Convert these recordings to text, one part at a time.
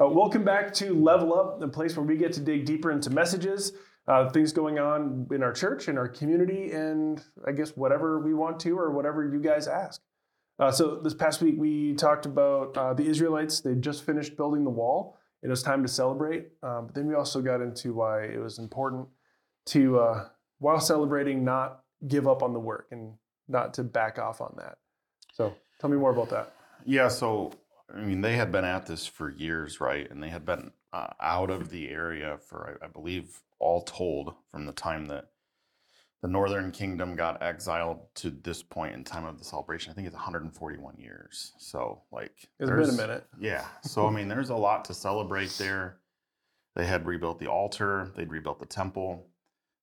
Uh, welcome back to Level Up, the place where we get to dig deeper into messages, uh, things going on in our church, in our community, and I guess whatever we want to or whatever you guys ask. Uh, so this past week we talked about uh, the Israelites. They just finished building the wall. It was time to celebrate. Um, but then we also got into why it was important to, uh, while celebrating, not give up on the work and not to back off on that. So tell me more about that. Yeah, so I mean, they had been at this for years, right? And they had been uh, out of the area for, I, I believe, all told, from the time that the Northern Kingdom got exiled to this point in time of the celebration. I think it's 141 years. So, like, It's been a minute. Yeah. So, I mean, there's a lot to celebrate there. They had rebuilt the altar, they'd rebuilt the temple,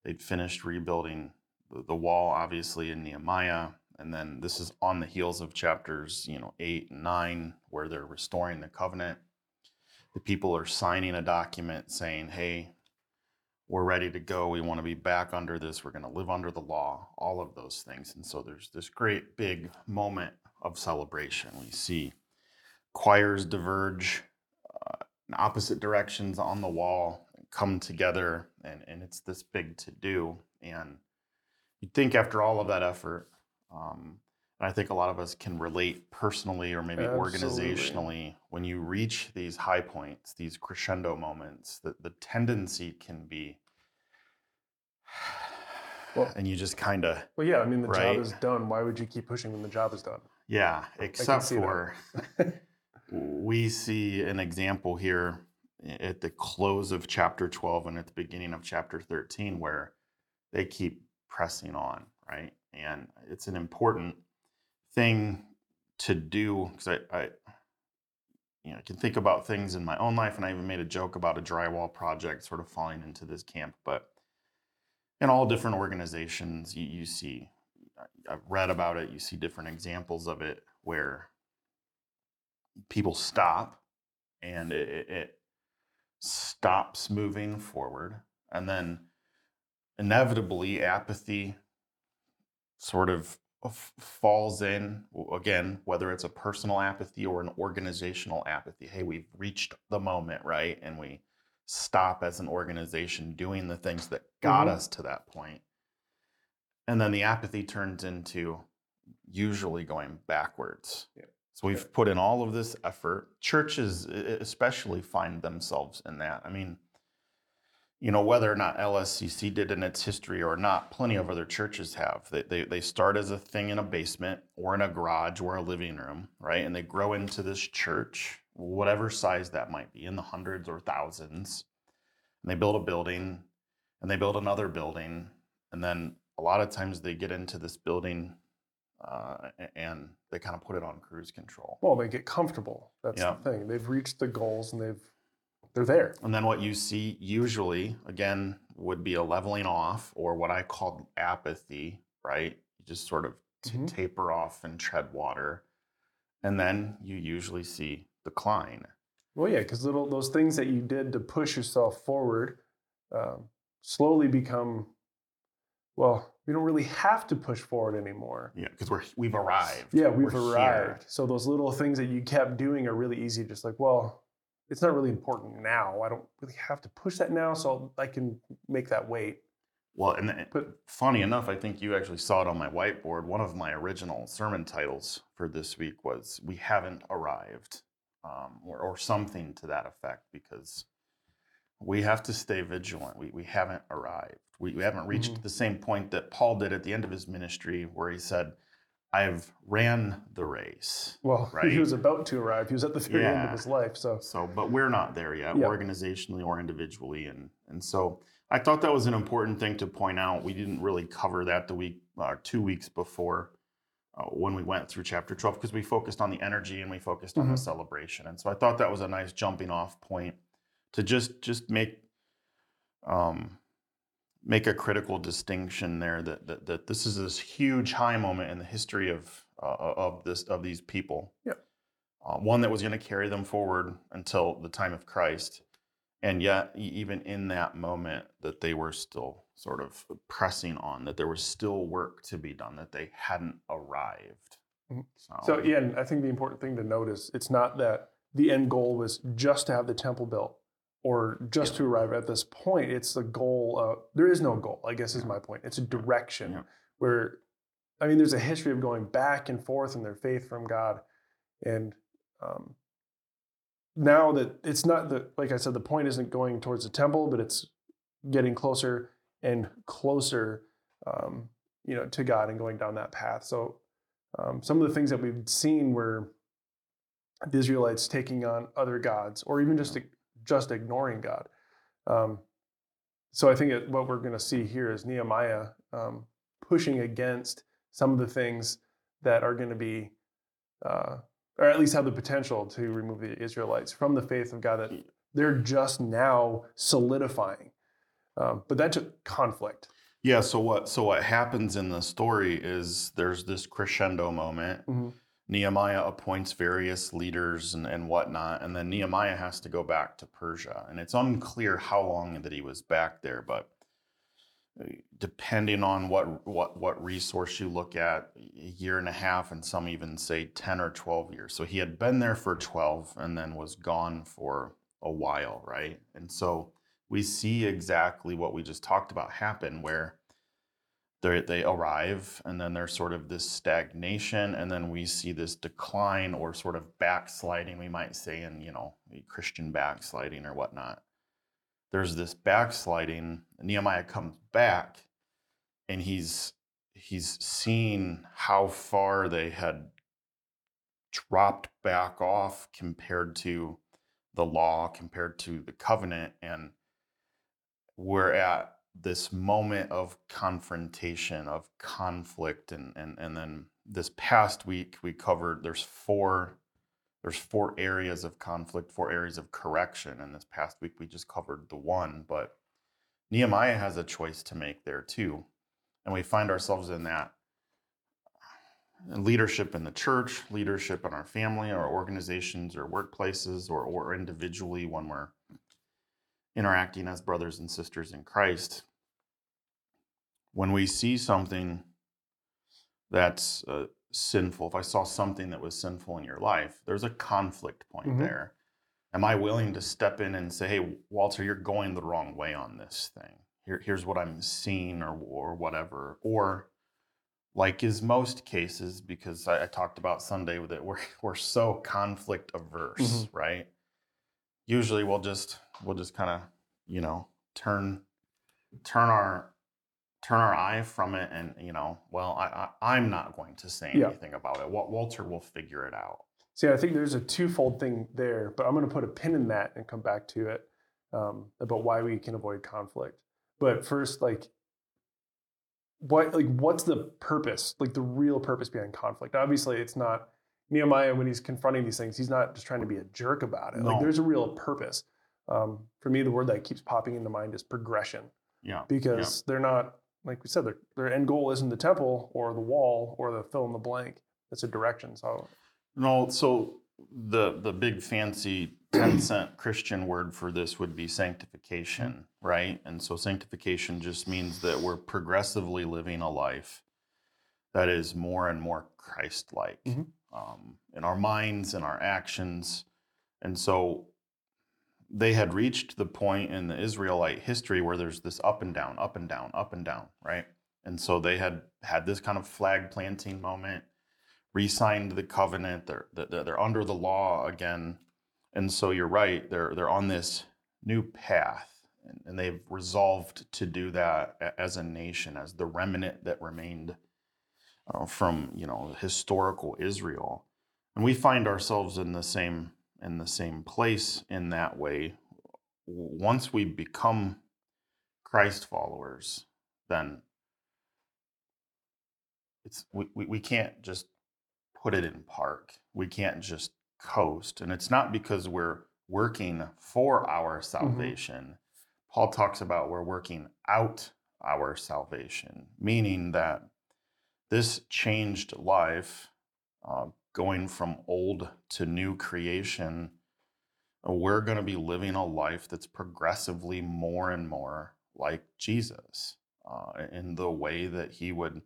they'd finished rebuilding the, the wall, obviously, in Nehemiah. And then this is on the heels of chapters, you know, eight and nine, where they're restoring the covenant. The people are signing a document saying, hey, we're ready to go. We want to be back under this. We're going to live under the law, all of those things. And so there's this great big moment of celebration. We see choirs diverge uh, in opposite directions on the wall, come together, and, and it's this big to do. And you'd think after all of that effort, um, and I think a lot of us can relate personally or maybe Absolutely. organizationally when you reach these high points, these crescendo moments, that the tendency can be, Well- and you just kind of, Well, yeah, I mean, the Right. job is done. Why would you keep pushing when the job is done? yeah, except for we see an example here at the close of chapter 12 and at the beginning of chapter 13 where they keep pressing on, right? And it's an important thing to do because I, I, you know, I can think about things in my own life, and I even made a joke about a drywall project sort of falling into this camp. But in all different organizations, you, you see, I've read about it. You see different examples of it where people stop, and it, it stops moving forward, and then inevitably apathy sort of falls in again whether it's a personal apathy or an organizational apathy. Hey we've reached the moment right? And we stop as an organization doing the things that got Mhm. us to that point. And then the apathy turns into usually going backwards. Yeah. so we've put in all of this effort. Churches especially find themselves in that. I mean you know whether or not lscc did in its history or not plenty of other churches have they, they, they start as a thing in a basement or in a garage or a living room right and they grow into this church whatever size that might be in the hundreds or thousands and they build a building and they build another building and then a lot of times they get into this building uh, and they kind of put it on cruise control Well, they get comfortable. That's Yeah. the thing. They've reached the goals and they've they're there. And then what you see usually, again, would be a leveling off or what I called apathy, right? You just sort of Mhm. taper off and tread water. And then you usually see decline. Well, yeah, because little those things that you did to push yourself forward um, slowly become. Well, we don't really have to push forward anymore. Yeah, because we're we've arrived. Yeah, we've We're here. arrived. So those little things that you kept doing are really easy. Just like, well, it's not really important now. I don't really have to push that now, so I can make that wait. Well, and then, But funny enough, I think you actually saw it on my whiteboard. One of my original sermon titles for this week was "We Haven't Arrived," um, or, or something to that effect, because we have to stay vigilant. We, we haven't arrived. We, we haven't reached Mhm. the same point that Paul did at the end of his ministry, where he said, "I've ran the race." well, Right. he was about to arrive. He was at the very end of his life. So So, but we're not there yet, Yeah. organizationally or individually, and and so I thought that was an important thing to point out. We didn't really cover that the week, uh, two weeks before, uh, when we went through chapter twelve, because we focused on the energy and we focused on the Mhm. celebration, and so I thought that was a nice jumping off point to just just make um, make a critical distinction there that, that that this is this huge high moment in the history of uh, of this of these people. Yeah. Uh, one that was going to carry them forward until the time of Christ, and yet even in that moment that they were still sort of pressing on that there was still work to be done that they hadn't arrived. Mhm. So, So yeah, I think the important thing to note is it's not that the end goal was just to have the temple built or just Yeah. to arrive at this point. It's the goal. Of, there is no goal, I guess, is my point. It's a direction Yeah. where, I mean, there's a history of going back and forth in their faith from God. And um, now that it's not the, like I said, the point isn't going towards the temple, but it's getting closer and closer, um, you know, to God and going down that path. So um, some of the things that we've seen were the Israelites taking on other gods, or even just just ignoring God. Um, so I think it, what we're going to see here is Nehemiah um, pushing against some of the things that are going to be, uh, or at least have the potential to remove the Israelites from the faith of God that they're just now solidifying. Um, but that took conflict. Yeah. So what? So what happens in the story is there's this crescendo moment. Mhm. Nehemiah appoints various leaders and, and whatnot, and then Nehemiah has to go back to Persia, and it's unclear how long that he was back there, but uh, depending on what what what resource you look at, a year and a half, and some even say ten or twelve years. So he had been there for twelve, and then was gone for a while, right? And so we see exactly what we just talked about happen, where they they arrive and then there's sort of this stagnation and then we see this decline or sort of backsliding we might say in you know christian backsliding or whatnot. There's this backsliding nehemiah comes back and he's he's seen how far they had dropped back off compared to the law compared to the covenant and we're at this moment of confrontation of conflict and and and then this past week we covered there's four there's four areas of conflict four areas of correction and this past week we just covered the one but nehemiah has a choice to make there too and we find ourselves in that leadership in the church leadership in our family our organizations or workplaces or or individually when we're interacting as brothers and sisters in Christ, when we see something that's uh, sinful, if I saw something that was sinful in your life, there's a conflict point Mhm. there. Am I willing to step in and say, hey, Walter, you're going the wrong way on this thing? Here, here's what I'm seeing or, or whatever. Or like is most cases, because I, I talked about Sunday that we're, we're so conflict averse, Mhm. right? Usually we'll just we'll just kind of you know turn turn our turn our eye from it and you know well I, I i'm not going to say Yeah. anything about it Wa- walter will figure it out See, I think there's a twofold thing there, but I'm going to put a pin in that and come back to it um, about why we can avoid conflict. But first, like, what, like, what's the purpose? Like, the real purpose behind conflict? Obviously, it's not Nehemiah when he's confronting these things. He's not just trying to be a jerk about it. Like, there's a real purpose. Um, for me, the word that keeps popping into mind is progression. Yeah because they're not like we said their, their end goal isn't the temple or the wall or the fill in the blank. It's a direction. So no so the the big fancy 10 cent christian word for this would be sanctification right? And so sanctification just means that we're progressively living a life that is more and more christ-like Mhm. um, in our minds and our actions. And so they had reached the point in the Israelite history where there's this up and down, up and down, up and down, right? And so they had had this kind of flag planting moment, re-signed the covenant. They're they're under the law again, and so you're right. They're they're on this new path, and, and they've resolved to do that as a nation, as the remnant that remained uh, from you know historical Israel, and we find ourselves in the same in the same place in that way. Once we become Christ followers, then it's we, we, we can't just put it in park. We can't just coast. And it's not because we're working for our salvation. Paul talks about we're working out our salvation, meaning that this changed life, uh, going from old to new creation, we're going to be living a life that's progressively more and more like Jesus uh, in the way that he would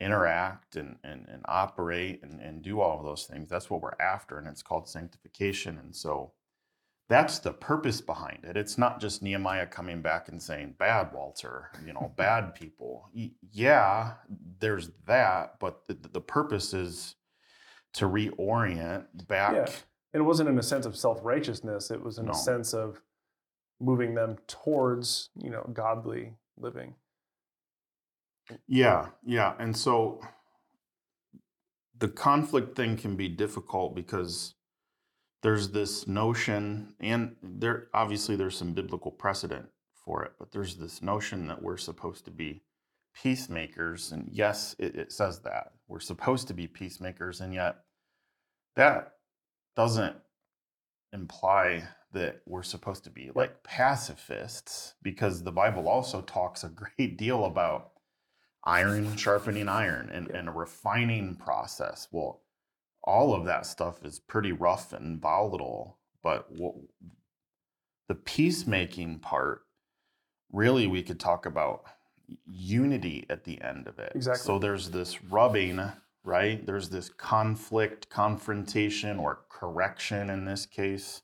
interact and, and, and operate and, and do all of those things. That's what we're after, and it's called sanctification. And so that's the purpose behind it. It's not just Nehemiah coming back and saying, bad Walter, you know, bad people. Yeah, there's that, but the, the purpose is to reorient back. Yeah. And it wasn't in a sense of self righteousness, it was in no. a sense of moving them towards, you know, godly living. Yeah, yeah. And so the conflict thing can be difficult because there's this notion, and there obviously there's some biblical precedent for it, but there's this notion that we're supposed to be peacemakers. And yes, it, it says that we're supposed to be peacemakers, and yet that doesn't imply that we're supposed to be like pacifists because the Bible also talks a great deal about iron sharpening iron and, and a refining process. Well, all of that stuff is pretty rough and volatile, but what, the peacemaking part, really, we could talk about unity at the end of it. Exactly. So there's this rubbing, right? There's this conflict, confrontation, or correction in this case,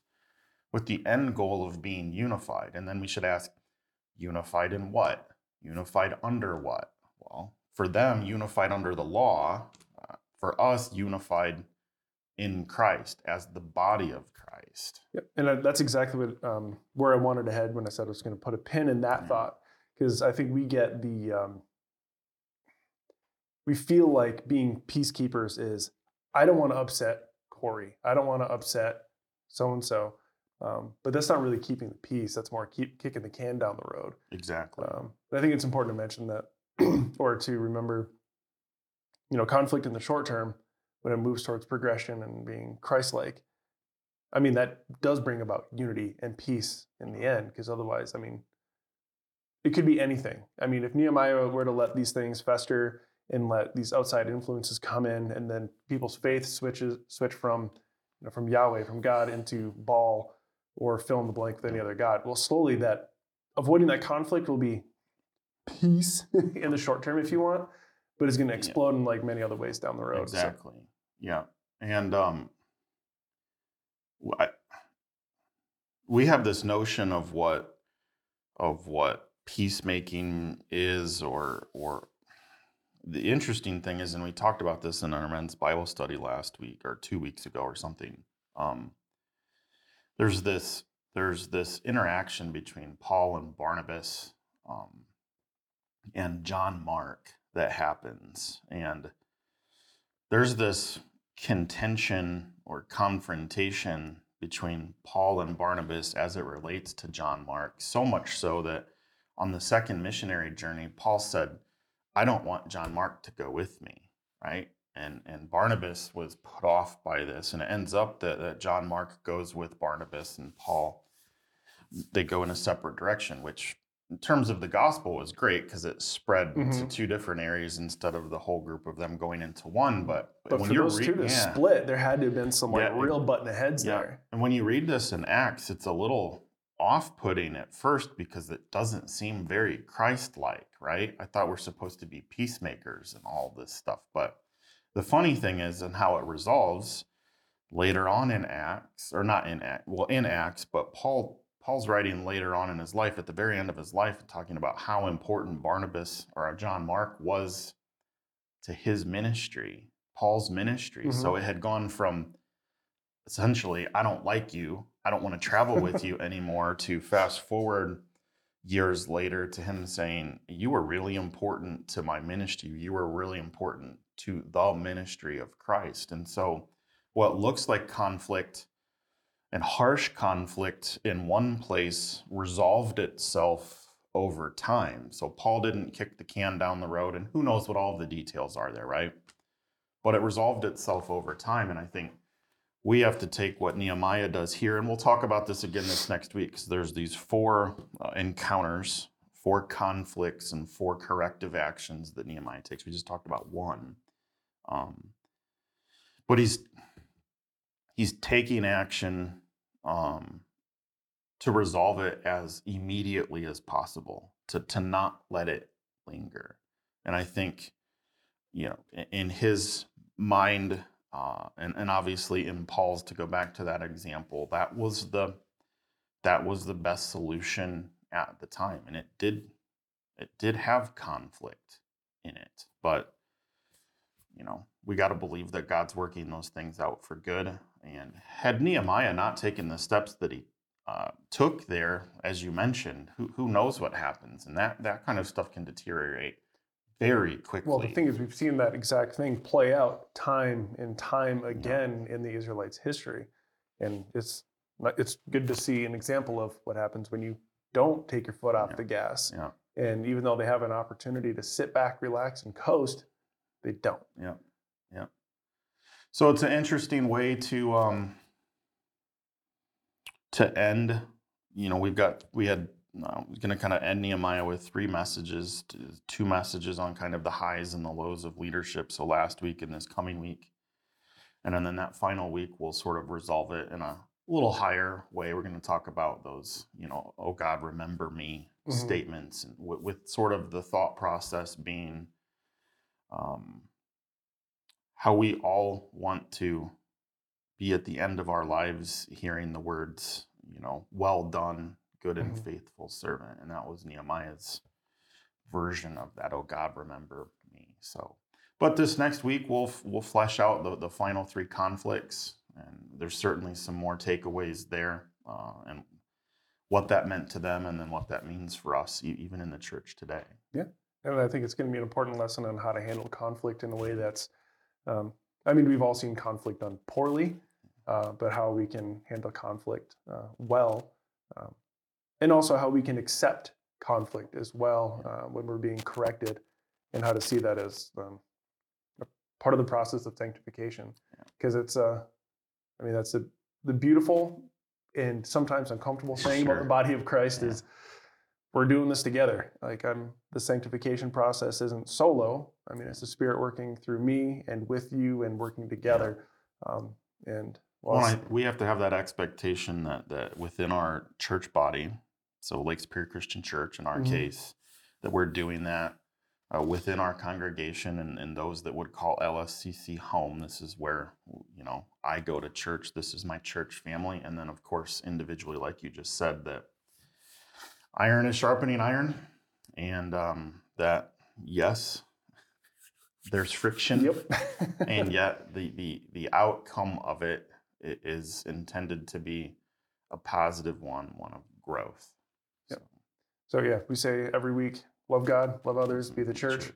with the end goal of being unified. And then we should ask, unified in what? Unified under what? Well, for them, unified under the law. Uh, for us, unified in Christ as the body of Christ. Yep. And that's exactly what um, where I wanted to head when I said I was going to put a pin in that mm-hmm. thought, because I think we get the um, we feel like being peacekeepers is I don't want to upset Corey. I don't want to upset so and so. but that's not really keeping the peace. That's more keep kicking the can down the road. Exactly. Um, but I think it's important to mention that or to remember, you know, conflict in the short term when it moves towards progression and being Christ-like. I mean, that does bring about unity and peace in the end, because otherwise, I mean, it could be anything. I mean, if Nehemiah were to let these things fester and let these outside influences come in, and then people's faith switches switch from you know, from Yahweh, from God, into Baal, or fill in the blank with any other god. Well, slowly that avoiding that conflict will be peace in the short term if you want, but it's going to explode yeah. in like many other ways down the road. Exactly. So. Yeah. And um, I, we have this notion of what of what peacemaking is or or the interesting thing is and we talked about this in our men's bible study last week or two weeks ago or something um, there's this there's this interaction between paul and barnabas um, and John Mark that happens. And there's this contention or confrontation between Paul and Barnabas as it relates to John Mark, so much so that on the second missionary journey, Paul said, I don't want John Mark to go with me, right? And, and Barnabas was put off by this, and it ends up that, that John Mark goes with Barnabas and Paul. They go in a separate direction, which in terms of the gospel was great because it spread mm-hmm. into two different areas instead of the whole group of them going into one. But, but when for you're those re- two to yeah. split, there had to have been some like yeah, real button heads yeah. there. And when you read this in Acts, it's a little off-putting at first because it doesn't seem very Christ-like, right? I thought we're supposed to be peacemakers and all this stuff, but the funny thing is, and how it resolves later on in Acts, or not in Acts, well in Acts, but Paul Paul's writing later on in his life, at the very end of his life, talking about how important Barnabas or John Mark was to his ministry, Paul's ministry. Mm-hmm. So it had gone from essentially, I don't like you, I don't want to travel with you anymore, to fast forward years later to him saying, You were really important to my ministry. You were really important to the ministry of Christ. And so, what looks like conflict and harsh conflict in one place resolved itself over time. So Paul didn't kick the can down the road, and who knows what all the details are there, right? But it resolved itself over time. And I think we have to take what Nehemiah does here, and we'll talk about this again this next week because there's these four uh, encounters, four conflicts, and four corrective actions that Nehemiah takes. We just talked about one. Um, but he's he's taking action um, to resolve it as immediately as possible, to, to not let it linger. And I think you know, in his mind, uh, and and obviously in Paul's to go back to that example, that was the that was the best solution at the time, and it did it did have conflict in it, but you know we got to believe that God's working those things out for good. And had Nehemiah not taken the steps that he uh, took there, as you mentioned, who who knows what happens, and that that kind of stuff can deteriorate very quickly. Well, the thing is, we've seen that exact thing play out time and time again in the Israelites' history, and it's not- it's good to see an example of what happens when you don't take your foot off Yeah. the gas. yeah, And even though they have an opportunity to sit back, relax, and coast, they don't. yeah, yeah. So it's an interesting way to um to end. You know, we've got we had. Uh, going to kind of end Nehemiah with three messages, two messages on kind of the highs and the lows of leadership. So last week and this coming week, and then, then that final week we'll sort of resolve it in a little higher way. We're going to talk about those, you know, oh God, remember me Mhm. statements, and with, with sort of the thought process being um, how we all want to be at the end of our lives hearing the words, you know, well done, good and Mhm. faithful servant. And that was Nehemiah's version of that. Oh God, remember me. So, but this next week we'll we'll flesh out the, the final three conflicts, and there's certainly some more takeaways there, uh, and what that meant to them, and then what that means for us, e- even in the church today. Yeah, and I think it's going to be an important lesson on how to handle conflict in a way that's, um, I mean, we've all seen conflict done poorly, uh, but how we can handle conflict uh, well, um, and also how we can accept conflict as well uh, when we're being corrected, and how to see that as um, a part of the process of sanctification. Yeah. Because it's, uh, I mean, that's the, the beautiful and sometimes uncomfortable thing about the body of Christ Yeah. is we're doing this together. Like I'm the sanctification process isn't solo. I mean, it's the Spirit working through me and with you and working together. Um, and well, Well, I, we have to have that expectation that that within our church body, so Lake Superior Christian Church in our Mhm. case, that we're doing that uh, within our congregation and, and those that would call LSCC home. This is where you know I go to church. This is my church family, and then of course individually, like you just said, that iron is sharpening iron, and um, that yes, there's friction yep. and yet the the the outcome of it i- intended to be a positive one, one of growth. So yeah, we say every week, love God, love others, be the church.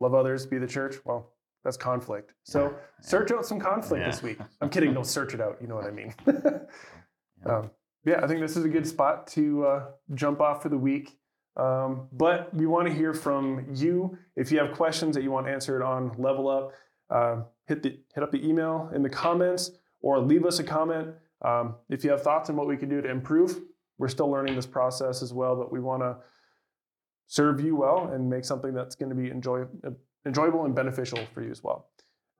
Love others, be the church. Well, that's conflict. So Yeah, search out some conflict this week. I'm kidding. Don't search it out. You know what I mean. Yeah. um, yeah, I think this is a good spot to uh, jump off for the week. Um, but we want to hear from you. If you have questions that you want answered on Level Up, uh, hit the hit up the email in the comments or leave us a comment. Um, if you have thoughts on what we can do to improve, we're still learning this process as well, but we want to serve you well and make something that's going to be enjoy, enjoyable and beneficial for you as well.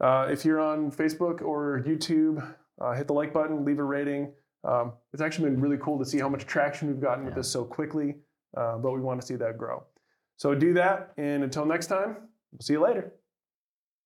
Uh, if you're on Facebook or YouTube, uh, hit the like button, leave a rating. Um, it's actually been really cool to see how much traction we've gotten with this so quickly, uh, but we want to see that grow. So do that, and until next time, we'll see you later.